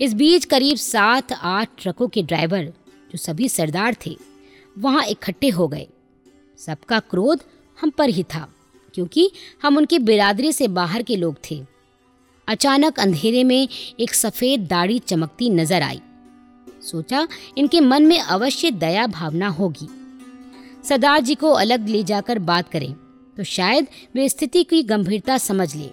इस बीच करीब सात आठ ट्रकों के ड्राइवर, जो सभी सरदार थे, वहाँ इकट्ठे हो गए। सबका क्रोध हम पर ही था, क्योंकि हम उनकी बिरादरी से बाहर के लोग थे। अचानक अंधेरे में एक सफ़ेद दाढ़ी चमकती नज़र आई। सोचा इनके मन में अवश्य दया भावना होगी। सरदार जी को अलग ले जाकर बात करें तो शायद वे स्थिति की गंभीरता समझ ले।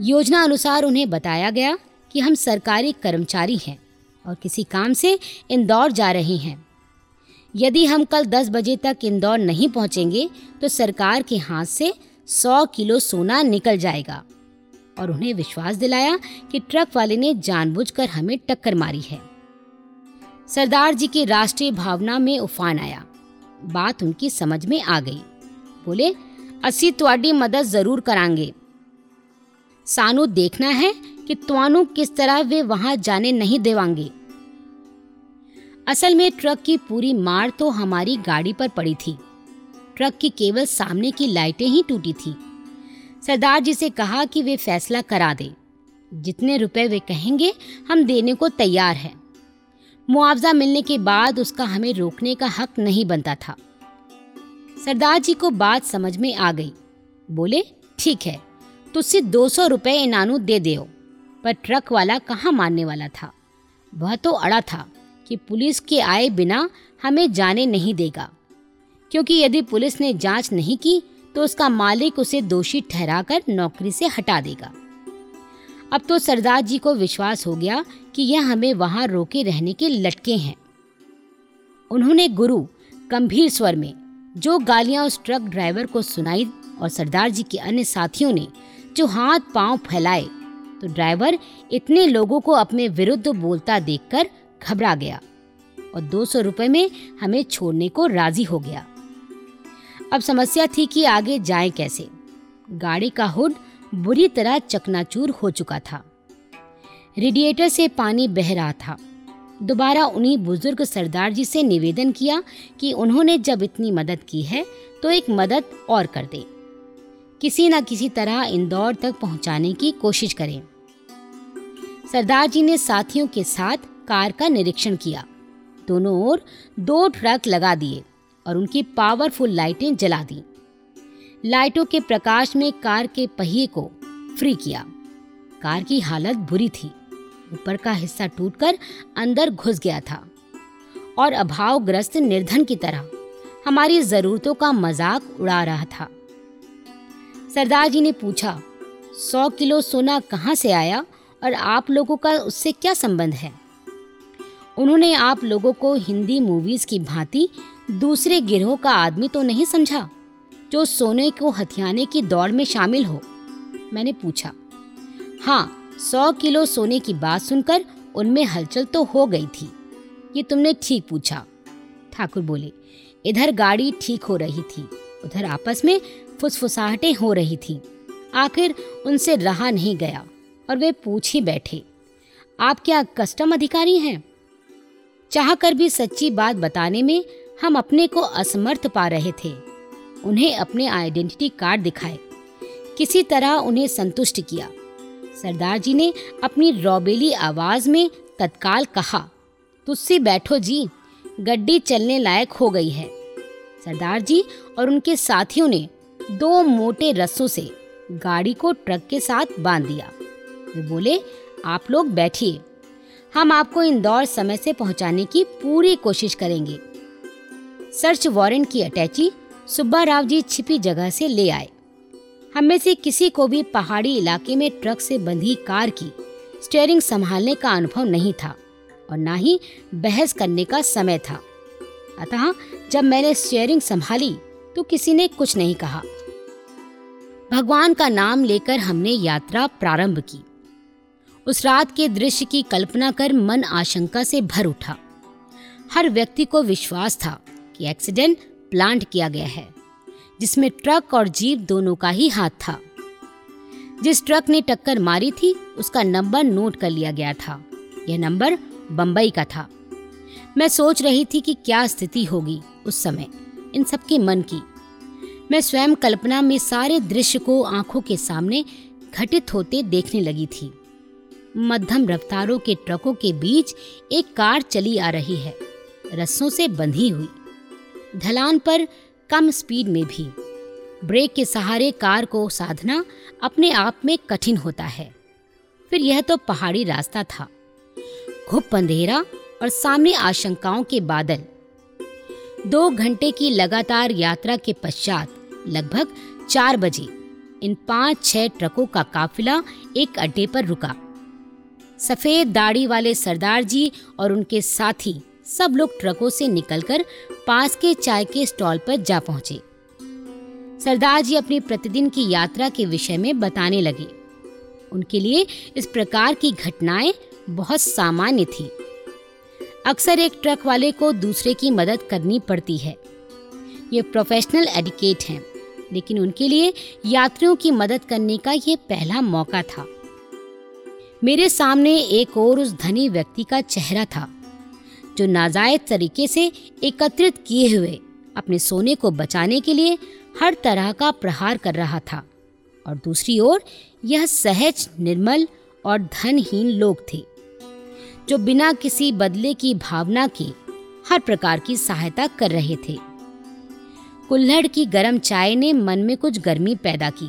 योजना अनुसार उन्हें बताया गया कि हम सरकारी कर्मचारी हैं और किसी काम से इंदौर जा रहे हैं। यदि हम कल 10 बजे तक इंदौर नहीं पहुँचेंगे तो सरकार के हाथ से 100 किलो सोना निकल जाएगा। और उन्हें विश्वास दिलाया कि ट्रक वाले ने जानबूझकर हमें टक्कर मारी है। सरदार जी की राष्ट्रीय भावना में उफान आया। बात उनकी समझ में आ गई। बोले असी थोड़ी मदद ज़रूर करांगे। सानू देखना है कि तुआनू किस तरह वे वहाँ जाने नहीं देवांगे। असल में ट्रक की पूरी मार तो हमारी गाड़ी पर पड़ी थी। ट्रक की केवल सामने की लाइटें ही टूटी थी। सरदार जी से कहा कि वे फैसला करा दे। जितने रुपए वे कहेंगे, हम देने को तैयार हैं। मुआवजा मिलने के बाद उसका हमें रोकने का हक नहीं बनता था। सरदार जी को बात समझ में आ गई। बोले, ठीक है। तुझसे दो सौ रुपये इनानू दे दो पर ट्रक वाला कहाँ मानने वाला था? वह तो अड़ा था कि पुलिस के आए बिना हमें जाने नहीं देगा। क्योंकि यदि पुलिस ने जाँच नहीं की तो उसका मालिक उसे दोषी ठहराकर नौकरी से हटा देगा। अब तो सरदार जी को विश्वास हो गया कि यह हमें वहाँ रोके रहने के लटके हैं। उन्होंने गुरु गंभीर स्वर में जो गालियाँ उस ट्रक ड्राइवर को सुनाई और सरदार जी के अन्य साथियों ने जो हाथ पाँव फैलाए तो ड्राइवर इतने लोगों को अपने विरुद्ध बोलता देखकर घबरा गया और दो सौ में हमें छोड़ने को राज़ी हो गया। अब समस्या थी कि आगे जाएँ कैसे? गाड़ी का हुड बुरी तरह चकनाचूर हो चुका था। रेडिएटर से पानी बह रहा था। दोबारा उन्हीं बुज़ुर्ग सरदार जी से निवेदन किया कि उन्होंने जब इतनी मदद की है तो एक मदद और कर दे। किसी न किसी तरह इंदौर तक पहुँचाने की कोशिश करें। सरदार जी ने साथियों के साथ कार का निरीक्षण किया। दोनों ओर दो ट्रक लगा दिए और उनकी पावरफुल लाइटें जला दी। लाइटों के प्रकाश में कार के पहिए को फ्री किया। कार की हालत बुरी थी। ऊपर का हिस्सा टूटकर अंदर घुस गया था। और अभावग्रस्त निर्धन की तरह हमारी जरूरतों का मज़ाक उड़ा रहा था। सरदार जी ने पूछा, सौ किलो सोना कहाँ से आया और आप लोगों का उससे क्या संबंध है? उन्होंने आप लोगों को हिंदी मूवीज़ की भांति दूसरे गिरोह का आदमी तो नहीं समझा, जो सोने को हथियाने की दौड़ में शामिल हो। मैंने पूछा हाँ सौ किलो सोने की बात सुनकर उनमें हलचल तो हो गई थी। ये तुमने ठीक पूछा। ठाकुर बोले, इधर गाड़ी ठीक हो रही थी, उधर आपस में फुसफुसाहटें हो रही थी। आखिर उनसे रहा नहीं गया और वे पूछ ही बैठे, आप क्या कस्टम अधिकारी हैं? चाह कर भी सच्ची बात बताने में हम अपने को असमर्थ पा रहे थे। उन्हें अपने आइडेंटिटी कार्ड दिखाए। किसी तरह उन्हें संतुष्ट किया। सरदार जी ने अपनी रौबेली आवाज़ में तत्काल कहा तुझसे बैठो जी, गड्डी चलने लायक हो गई है। सरदार जी और उनके साथियों ने दो मोटे रस्सों से गाड़ी को ट्रक के साथ बाँध दिया। वे बोले, आप लोग बैठिए। हम आपको इंदौर समय से पहुँचाने की पूरी कोशिश करेंगे। सर्च वारंट की अटैची सुब्बा राव जी छिपी जगह से ले आए। हम में से किसी को भी पहाड़ी इलाके में ट्रक से बंधी कार की स्टीयरिंग संभालने का अनुभव नहीं था और ना ही बहस करने का समय था। अतः जब मैंने स्टीयरिंग संभाली तो किसी ने कुछ नहीं कहा। भगवान का नाम लेकर हमने यात्रा प्रारंभ की। उस रात के दृश्य की कल्पना कर मन आशंका से भर उठा। हर व्यक्ति को विश्वास था कि एक्सीडेंट प्लांट किया गया है, जिसमें ट्रक और जीप दोनों का ही हाथ था। जिस ट्रक ने टक्कर मारी थी, उसका नंबर नोट कर लिया गया था। यह नंबर बम्बई का था। मैं सोच रही थी कि क्या स्थिति होगी उस समय, इन सबके मन की। मैं स्वयं कल्पना में सारे दृश्य को आँखों के सामने घटित होते देखने लगी थी। मध्यम रफ्तारों के ट्रकों के बीच एक कार चली आ रही है। रस्सों से बंधी हुई। ढलान पर कम स्पीड में भी। ब्रेक के सहारे कार को साधना अपने आप में कठिन होता है। फिर यह तो पहाड़ी रास्ता था। घुप अंधेरा और सामने आशंकाओं के बादल। दो घंटे की लगातार यात्रा के पश्चात लगभग चार बजे। इन पाँच छह ट्रकों का काफिला एक अड्डे पर रुका। सफ़ेद दाढ़ी वाले सरदार जी और उनके साथी सब लोग ट्रकों से निकलकर पास के चाय के स्टॉल पर जा पहुँचे। सरदार जी अपनी प्रतिदिन की यात्रा के विषय में बताने लगे। उनके लिए इस प्रकार की घटनाएँ बहुत सामान्य थी। अक्सर एक ट्रक वाले को दूसरे की मदद करनी पड़ती है। ये प्रोफेशनल एडिकेट हैं। लेकिन उनके लिए यात्रियों की मदद करने का ये पहला मौका था। मेरे सामने एक और उस धनी व्यक्ति का चेहरा था, जो नाजायज तरीके से एकत्रित किए हुए अपने सोने को बचाने के लिए हर तरह का प्रहार कर रहा था और दूसरी ओर यह सहज, निर्मल और धनहीन लोग थे, जो बिना किसी बदले की भावना के हर प्रकार की सहायता कर रहे थे। कुल्हड़ की गर्म चाय ने मन में कुछ गर्मी पैदा की।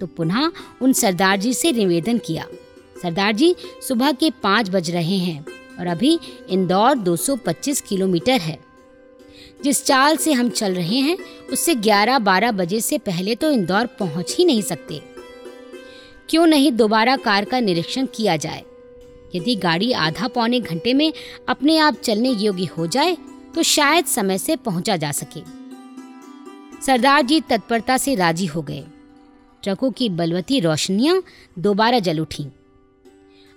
तो पुनः उन सरदार जी से निवेदन किया। सरदार जी, सुबह के पाँच बज रहे हैं और अभी इंदौर 225 किलोमीटर है। जिस चाल से हम चल रहे हैं, उससे 11-12 बजे से पहले तो इंदौर पहुँच ही नहीं सकते। क्यों नहीं दोबारा कार का निरीक्षण किया जाए? यदि गाड़ी आधा पौने घंटे में अपने आप चलने योग्य हो जाए तो शायद समय से पहुँचा जा सके। सरदार जी तत्परता से राज़ी हो गए। ट्रकों की बलवती रोशनियाँ दोबारा जल उठी।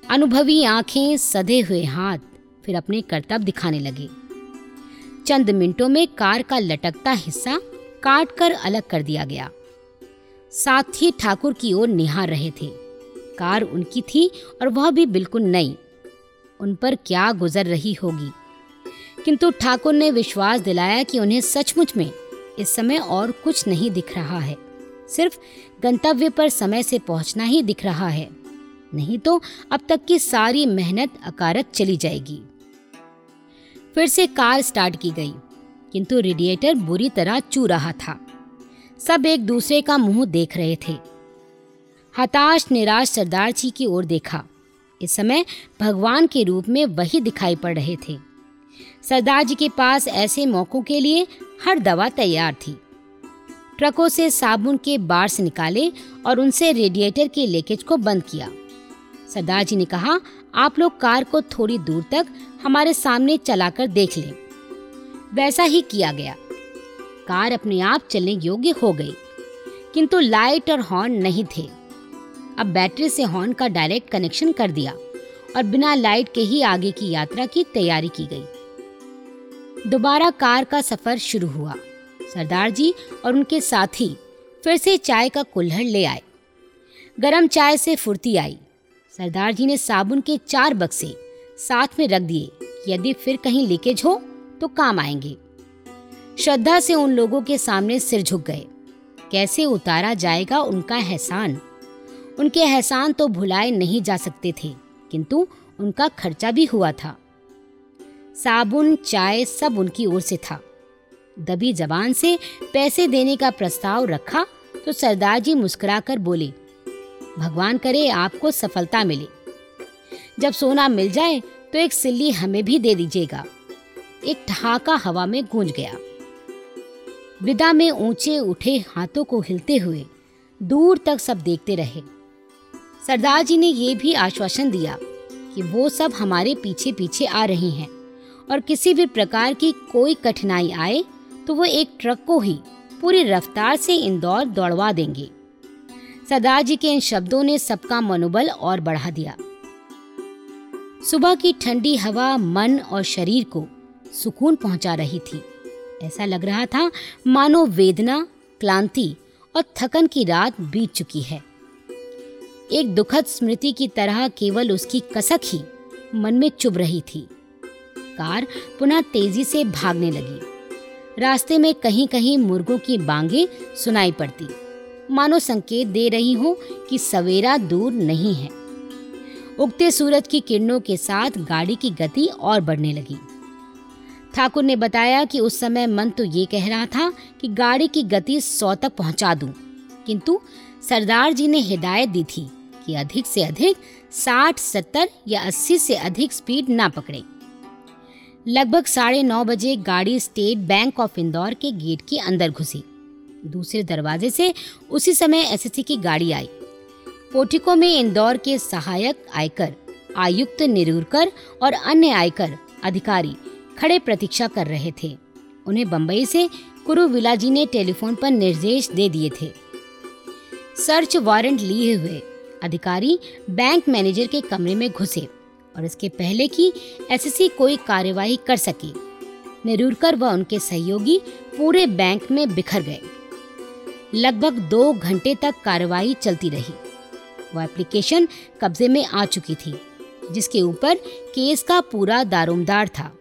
अनुभवी आँखें सधे हुए हाथ फिर अपने कर्तव्य दिखाने लगे। चंद मिनटों में कार का लटकता हिस्सा काट कर अलग कर दिया गया। साथ ठाकुर की ओर निहार रहे थे। कार उनकी थी और वह भी बिल्कुल नई। उन पर क्या गुजर रही होगी? किंतु ठाकुर ने विश्वास दिलाया कि उन्हें सचमुच में इस समय और कुछ नहीं दिख रहा है। सिर्फ़ गंतव्य पर समय से पहुँचना ही दिख रहा है। नहीं तो अब तक की सारी मेहनत अकारत चली जाएगी। फिर से कार स्टार्ट की गई, किंतु रेडिएटर बुरी तरह चू रहा था। सब एक दूसरे का मुँह देख रहे थे। हताश, निराश सरदार जी की ओर देखा। इस समय भगवान के रूप में वही दिखाई पड़ रहे थे। सरदार जी के पास ऐसे मौकों के लिए हर दवा तैयार थी। ट्रकों से साबुन के बार्स निकाले और उनसे रेडिएटर के लीकेज को बंद किया। सरदार जी ने कहा, आप लोग कार को थोड़ी दूर तक हमारे सामने चलाकर देख लें। वैसा ही किया गया। कार अपने आप चलने योग्य हो गई, किंतु लाइट और हॉर्न नहीं थे। अब बैटरी से हॉर्न का डायरेक्ट कनेक्शन कर दिया और बिना लाइट के ही आगे की यात्रा की तैयारी की गई। दोबारा कार का सफ़र शुरू हुआ। सरदार जी और उनके साथी फिर से चाय का कुल्हड़ ले आए। गरम चाय से फुर्ती आई। सरदार जी ने साबुन के चार बक्से साथ में रख दिए यदि फिर कहीं लीकेज हो तो काम आएँगे। श्रद्धा से उन लोगों के सामने सिर झुक गए। कैसे उतारा जाएगा उनका एहसान? उनके एहसान तो भुलाए नहीं जा सकते थे, किंतु उनका खर्चा भी हुआ था। साबुन, चाय सब उनकी ओर से था। दबी जबान से पैसे देने का प्रस्ताव रखा तो सरदार जी मुस्कुराकर बोले, भगवान करे आपको सफलता मिले। जब सोना मिल जाए तो एक सिल्ली हमें भी दे दीजिएगा। एक ठहाका हवा में गूंज गया। विदा में ऊँचे उठे हाथों को हिलते हुए दूर तक सब देखते रहे। सरदार जी ने ये भी आश्वासन दिया कि वो सब हमारे पीछे पीछे आ रहे हैं। और किसी भी प्रकार की कोई कठिनाई आए तो वो एक ट्रक को ही पूरी रफ्तार से इंदौर दौड़वा देंगे। सरदार जी के इन शब्दों ने सबका मनोबल और बढ़ा दिया। सुबह की ठंडी हवा मन और शरीर को सुकून पहुँचा रही थी। ऐसा लग रहा था मानो वेदना, क्लांति और थकन की रात बीत चुकी है। एक दुखद स्मृति की तरह केवल उसकी कसक ही मन में चुभ रही थी। कार पुनः तेज़ी से भागने लगी। रास्ते में कहीं कहीं मुर्गों की बांगे सुनाई पड़ती। मानो संकेत दे रही हो कि सवेरा दूर नहीं है। उगते सूरज की किरणों के साथ गाड़ी की गति और बढ़ने लगी। ठाकुर ने बताया कि उस समय मन तो ये कह रहा था कि गाड़ी की गति सौ तक पहुँचा दूँ, किंतु सरदार जी ने हिदायत दी थी कि अधिक से अधिक साठ सत्तर या अस्सी से अधिक स्पीड ना पकड़े। लगभग साढ़े नौ बजे गाड़ी स्टेट बैंक ऑफ़ इंदौर के गेट के अंदर घुसी। दूसरे दरवाजे से उसी समय एसएससी की गाड़ी आई। पोटिको में इंदौर के सहायक आयकर, आयुक्त निरूरकर और अन्य आयकर अधिकारी खड़े प्रतीक्षा कर रहे थे। उन्हें बम्बई से कुरु विलाजी ने टेलीफोन पर निर्देश दे दिए थे। सर्च वारंट लिए हुए अधिकारी बैंक मैनेजर के कमरे में घुसे। और इसके पहले कि एसएससी कोई कार्यवाही कर सके। नेरूरकर व उनके सहयोगी पूरे बैंक में बिखर गए। लगभग दो घंटे तक कार्रवाई चलती रही। वह एप्लीकेशन कब्जे में आ चुकी थी, जिसके ऊपर केस का पूरा दारोमदार था।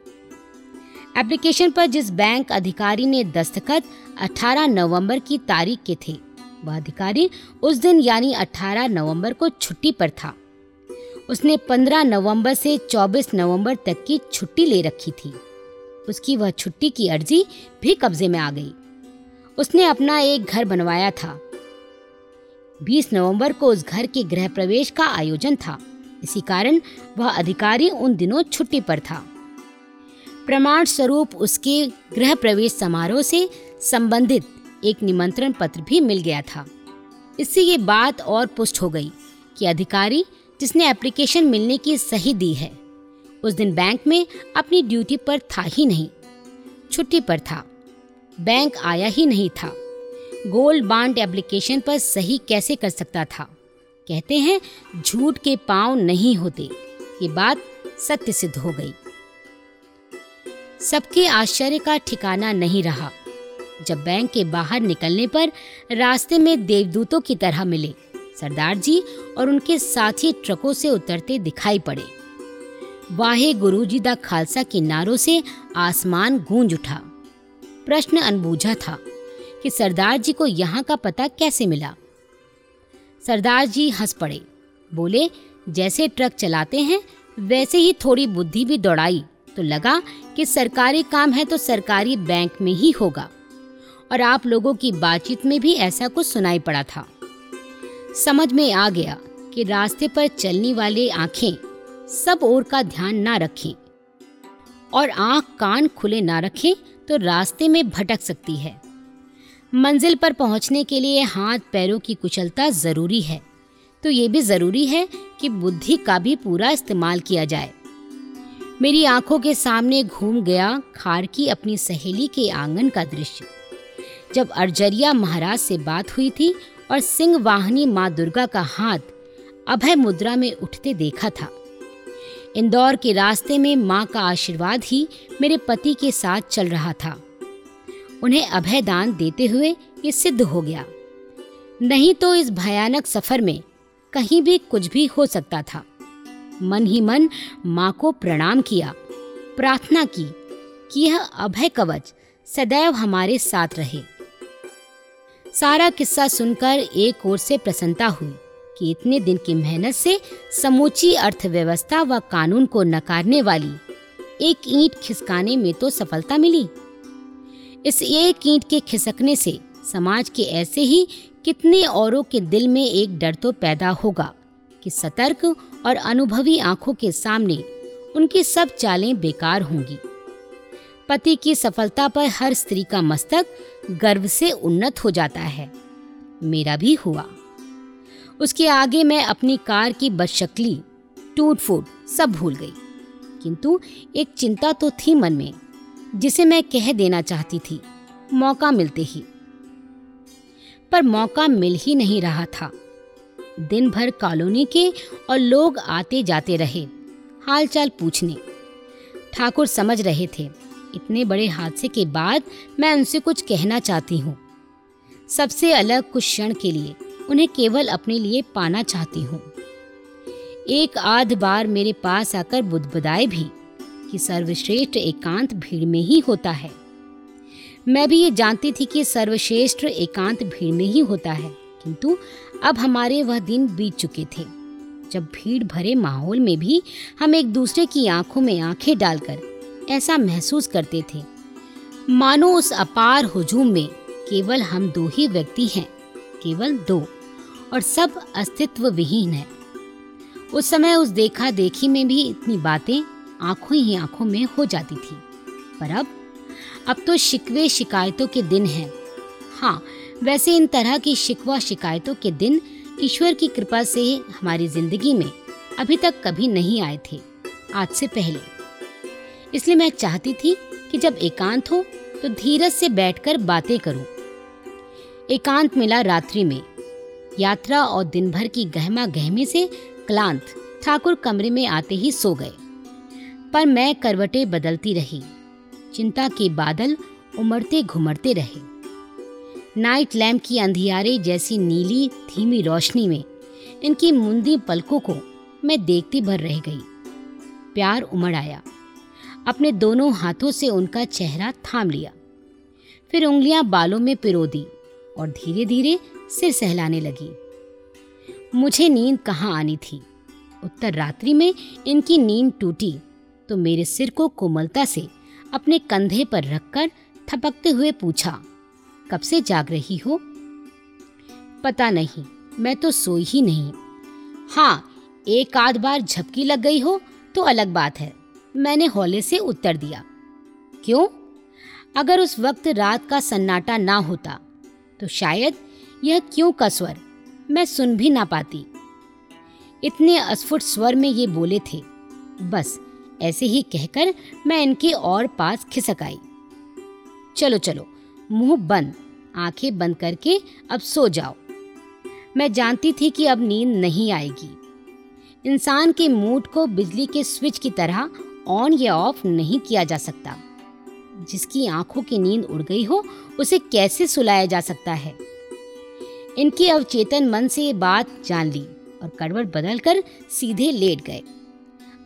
एप्लीकेशन पर जिस बैंक अधिकारी ने दस्तखत 18 नवंबर की तारीख के थे, वह अधिकारी उस दिन यानी 18 नवंबर को छुट्टी पर था। उसने 15 नवंबर से 24 नवंबर तक की छुट्टी ले रखी थी। उसकी वह छुट्टी की अर्जी भी कब्जे में आ गई। उसने अपना एक घर बनवाया था। 20 नवंबर को उस घर के गृह प्रवेश का आयोजन था। इसी कारण वह अधिकारी उन दिनों छुट्टी पर था। प्रमाण स्वरूप उसके गृह प्रवेश समारोह से संबंधित एक निमंत्रण पत्र भी मिल गया था। इससे ये बात और पुष्ट हो गई कि अधिकारी जिसने एप्लीकेशन मिलने की सही दी है। उस दिन बैंक में अपनी ड्यूटी पर था ही नहीं। छुट्टी पर था। बैंक आया ही नहीं था। गोल्ड बांड एप्लीकेशन पर सही कैसे कर सकता था? कहते हैं, झूठ के पाँव नहीं होते। ये बात सत्य सिद्ध हो गई। सबके आश्चर्य का ठिकाना नहीं रहा। जब बैंक के बाहर निकलने पर रास्ते में देवदूतों की तरह मिले सरदार जी और उनके साथी ट्रकों से उतरते दिखाई पड़े। वाहे गुरु जी दा खालसा के नारों से आसमान गूंज उठा। प्रश्न अनबूझा था कि सरदार जी को यहाँ का पता कैसे मिला। सरदार जी हंस पड़े, बोले, जैसे ट्रक चलाते हैं, वैसे ही थोड़ी बुद्धि भी दौड़ाई तो लगा कि सरकारी काम है तो सरकारी बैंक में ही होगा। और आप लोगों की बातचीत में भी ऐसा कुछ सुनाई पड़ा था। समझ में आ गया कि रास्ते पर चलने वाले आँखें सब ओर का ध्यान ना रखें और आँख कान खुले ना रखें तो रास्ते में भटक सकती है। मंजिल पर पहुँचने के लिए हाथ पैरों की कुशलता ज़रूरी है। तो ये भी ज़रूरी है कि बुद्धि का भी पूरा इस्तेमाल किया जाए। मेरी आँखों के सामने घूम गया खार की अपनी सहेली के आँगन का दृश्य। जब अर्जरिया महाराज से बात हुई थी और सिंह वाहनी माँ दुर्गा का हाथ अभय मुद्रा में उठते देखा था। इंदौर के रास्ते में माँ का आशीर्वाद ही मेरे पति के साथ चल रहा था। उन्हें अभय दान देते हुए ये सिद्ध हो गया। नहीं तो इस भयानक सफ़र में कहीं भी कुछ भी हो सकता था। मन ही मन माँ को प्रणाम किया, प्रार्थना की कि यह अभय कवच सदैव हमारे साथ रहे। सारा किस्सा सुनकर एक ओर से प्रसन्नता हुई कि इतने दिन की मेहनत से समूची अर्थव्यवस्था व कानून को नकारने वाली एक ईंट खिसकाने में तो सफलता मिली। इस एक ईंट के खिसकने से समाज के ऐसे ही कितने औरों के दिल में एक डर तो पैदा होगा कि सतर्क और अनुभवी आँखों के सामने उनकी सब चालें बेकार होंगी। पति की सफलता पर हर स्त्री का मस्तक गर्व से उन्नत हो जाता है। मेरा भी हुआ। उसके आगे मैं अपनी कार की बदशकली, टूट फूट सब भूल गई। किंतु एक चिंता तो थी मन में, जिसे मैं कह देना चाहती थी, मौका मिलते ही। पर मौका मिल ही नहीं रहा था। दिन भर कॉलोनी के और लोग आते जाते रहे, हालचाल पूछने। ठाकुर समझ रहे थे इतने बड़े हादसे के बाद मैं उनसे कुछ कहना चाहती हूँ। सबसे अलग कुछ क्षण के लिए उन्हें केवल अपने लिए पाना चाहती हूँ। एक आध बार मेरे पास आकर बुदबुदाए भी कि सर्वश्रेष्ठ एकांत भीड़ में ही होता है। मैं भी ये जानती थी कि सर्वश्रेष्ठ एकांत भीड़ में ही होता है, किंतु अब हमारे वह दिन बीत चुके थे, जब भीड़ भरे माहौल में भी हम एक दूसरे की आँखों में आँखें डालकर ऐसा महसूस करते थे। मानो उस अपार हुजूम में केवल हम दो ही व्यक्ति हैं, केवल दो, और सब अस्तित्व विहीन है। उस समय उस देखा देखी में भी इतनी बातें आँखों ही आँखों में हो जाती थी। पर अब अब तो शिकवे शिकायतों के दिन हैं। हाँ वैसे इन तरह की शिकवा शिकायतों के दिन ईश्वर की कृपा से हमारी ज़िंदगी में अभी तक कभी नहीं आए थे। आज से पहले। इसलिए मैं चाहती थी कि जब एकांत हो तो धीरज से बैठकर बातें करूँ। एकांत मिला रात्रि में। यात्रा और दिन भर की गहमा गहमी से क्लांत ठाकुर कमरे में आते ही सो गए। पर मैं करवटें बदलती रही। चिंता के बादल उमड़ते घुमड़ते रहे। नाइट लैम्प की अंधियारे जैसी नीली, धीमी रोशनी में इनकी मुंदी पलकों को मैं देखती भर रह गई। प्यार उमड़ आया। अपने दोनों हाथों से उनका चेहरा थाम लिया। फिर उंगलियाँ बालों में पिरो दी और धीरे धीरे सिर सहलाने लगी। मुझे नींद कहाँ आनी थी? उत्तर रात्रि में इनकी नींद टूटी तो मेरे सिर को कोमलता से अपने कंधे पर रखकर थपकते हुए पूछा, कब से जाग रही हो? पता नहीं, मैं तो सोई ही नहीं। हाँ एक आध बार झपकी लग गई हो तो अलग बात है। मैंने हौले से उत्तर दिया। क्यों? अगर उस वक्त रात का सन्नाटा ना होता तो शायद यह क्यों का स्वर? मैं सुन भी ना पाती। इतने अस्फुट स्वर में ये बोले थे। बस, ऐसे ही कहकर मैं इनके और पास खिसक आई। चलो चलो, मुँह बंद, आँखें बंद करके अब सो जाओ। मैं जानती थी कि अब नींद नहीं आएगी। इंसान के मूड को बिजली के स्विच की तरह ऑन या ऑफ़ नहीं किया जा सकता। जिसकी आँखों की नींद उड़ गई हो, उसे कैसे सुलाया जा सकता है? इनके अवचेतन मन से ये बात जान ली और करवट बदलकर सीधे लेट गए।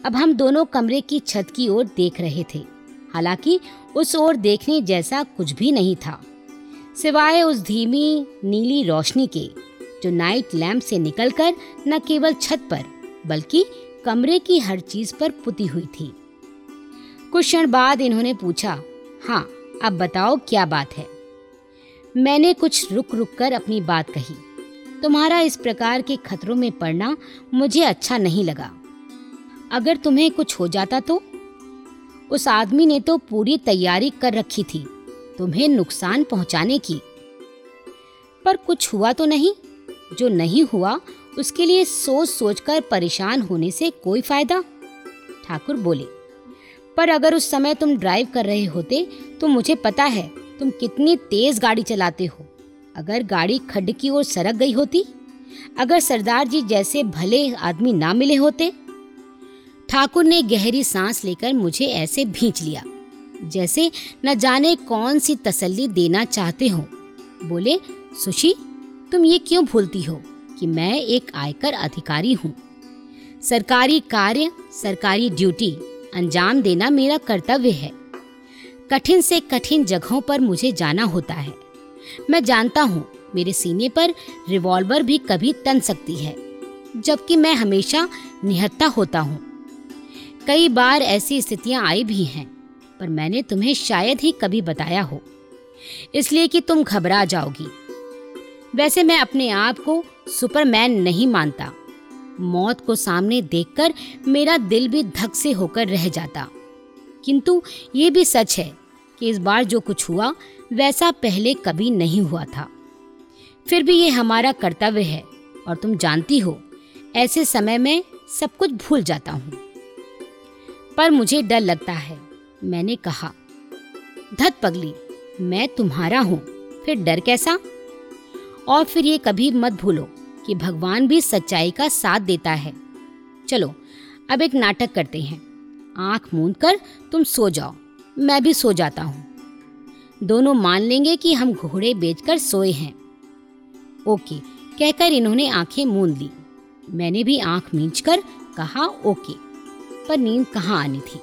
अब हम दोनों कमरे की छत की ओर देख रहे थे। हालाँकि उस ओर देखने जैसा कुछ भी नहीं था। सिवाय उस धीमी, नीली रोशनी के, जो नाइट लैम्प से निकलकर न केवल छत पर, बल्कि कमरे की हर चीज़ पर पुती हुई थी। कुछ क्षण बाद इन्होंने पूछा हाँ अब बताओ क्या बात है? मैंने कुछ रुक रुक कर अपनी बात कही, तुम्हारा इस प्रकार के खतरों में पड़ना मुझे अच्छा नहीं लगा। अगर तुम्हें कुछ हो जाता तो? उस आदमी ने तो पूरी तैयारी कर रखी थी, तुम्हें नुकसान पहुँचाने की। पर कुछ हुआ तो नहीं? जो नहीं हुआ, उसके लिए सोच सोचकर परेशान होने से कोई फ़ायदा? ठाकुर बोले पर अगर उस समय तुम ड्राइव कर रहे होते तो मुझे पता है तुम कितनी तेज गाड़ी चलाते हो। अगर गाड़ी खड्ड की ओर सरक गई होती, अगर सरदार जी जैसे भले आदमी ना मिले होते, ठाकुर ने गहरी सांस लेकर मुझे ऐसे भींच लिया, जैसे न जाने कौन सी तसल्ली देना चाहते हो। बोले, सुशी, तुम ये क्यों भूलती हो कि मैं एक आयकर अधिकारी हूँ? सरकारी कार्य, सरकारी ड्यूटी अंजाम देना मेरा कर्तव्य है। कठिन से कठिन जगहों पर मुझे जाना होता है। मैं जानता हूँ, मेरे सीने पर रिवॉल्वर भी कभी तन सकती है, जबकि मैं हमेशा निहत्ता होता हूँ। कई बार ऐसी स्थितियाँ आई भी हैं, पर मैंने तुम्हें शायद ही कभी बताया हो। इसलिए कि तुम घबरा जाओगी। वैसे मैं अपने आप को सुपरमैन नहीं मानता। मौत को सामने देखकर मेरा दिल भी धक से होकर रह जाता। किंतु ये भी सच है कि इस बार जो कुछ हुआ, वैसा पहले कभी नहीं हुआ था। फिर भी ये हमारा कर्तव्य है, और तुम जानती हो, ऐसे समय में सब कुछ भूल जाता हूँ। पर मुझे डर लगता है, मैंने कहा, धत पगली, मैं तुम्हारा हूँ, फिर डर कैसा? और फिर ये कभी मत भूलो कि भगवान भी सच्चाई का साथ देता है। चलो, अब एक नाटक करते हैं। आँख मूंद कर तुम सो जाओ, मैं भी सो जाता हूँ। दोनों मान लेंगे कि हम घोड़े बेचकर सोए हैं। ओके, कहकर इन्होंने आँखें मूंद ली। मैंने भी आँख मींच कर कहा, ओके, पर नींद कहाँ आनी थी?